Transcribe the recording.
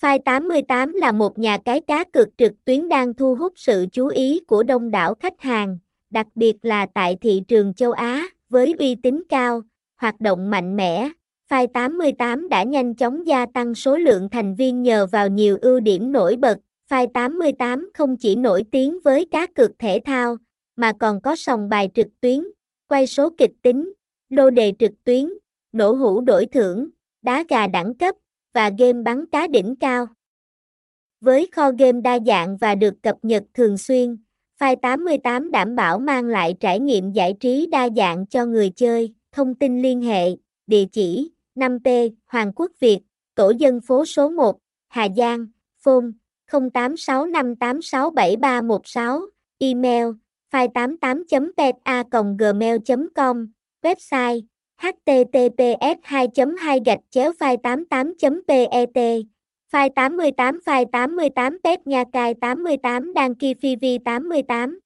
Phai 88 là một nhà cái cá cược trực tuyến đang thu hút sự chú ý của đông đảo khách hàng, đặc biệt là tại thị trường châu Á, với uy tín cao, hoạt động mạnh mẽ. Phai 88 đã nhanh chóng gia tăng số lượng thành viên nhờ vào nhiều ưu điểm nổi bật. Phai 88 không chỉ nổi tiếng với cá cược thể thao, mà còn có sòng bài trực tuyến, quay số kịch tính, lô đề trực tuyến, nổ hũ đổi thưởng, đá gà đẳng cấp, và game bắn cá đỉnh cao. Với kho game đa dạng và được cập nhật thường xuyên, File 88 đảm bảo mang lại trải nghiệm giải trí đa dạng cho người chơi. Thông tin liên hệ, địa chỉ 5P, Hoàng Quốc Việt, Tổ dân phố số 1, Hà Giang, phone 0865867316, email file88.peta.gmail.com, website https 2 2 gạch chéo file 88 pet file 88 file 88 pet nha cai 88 đăng ký phi 88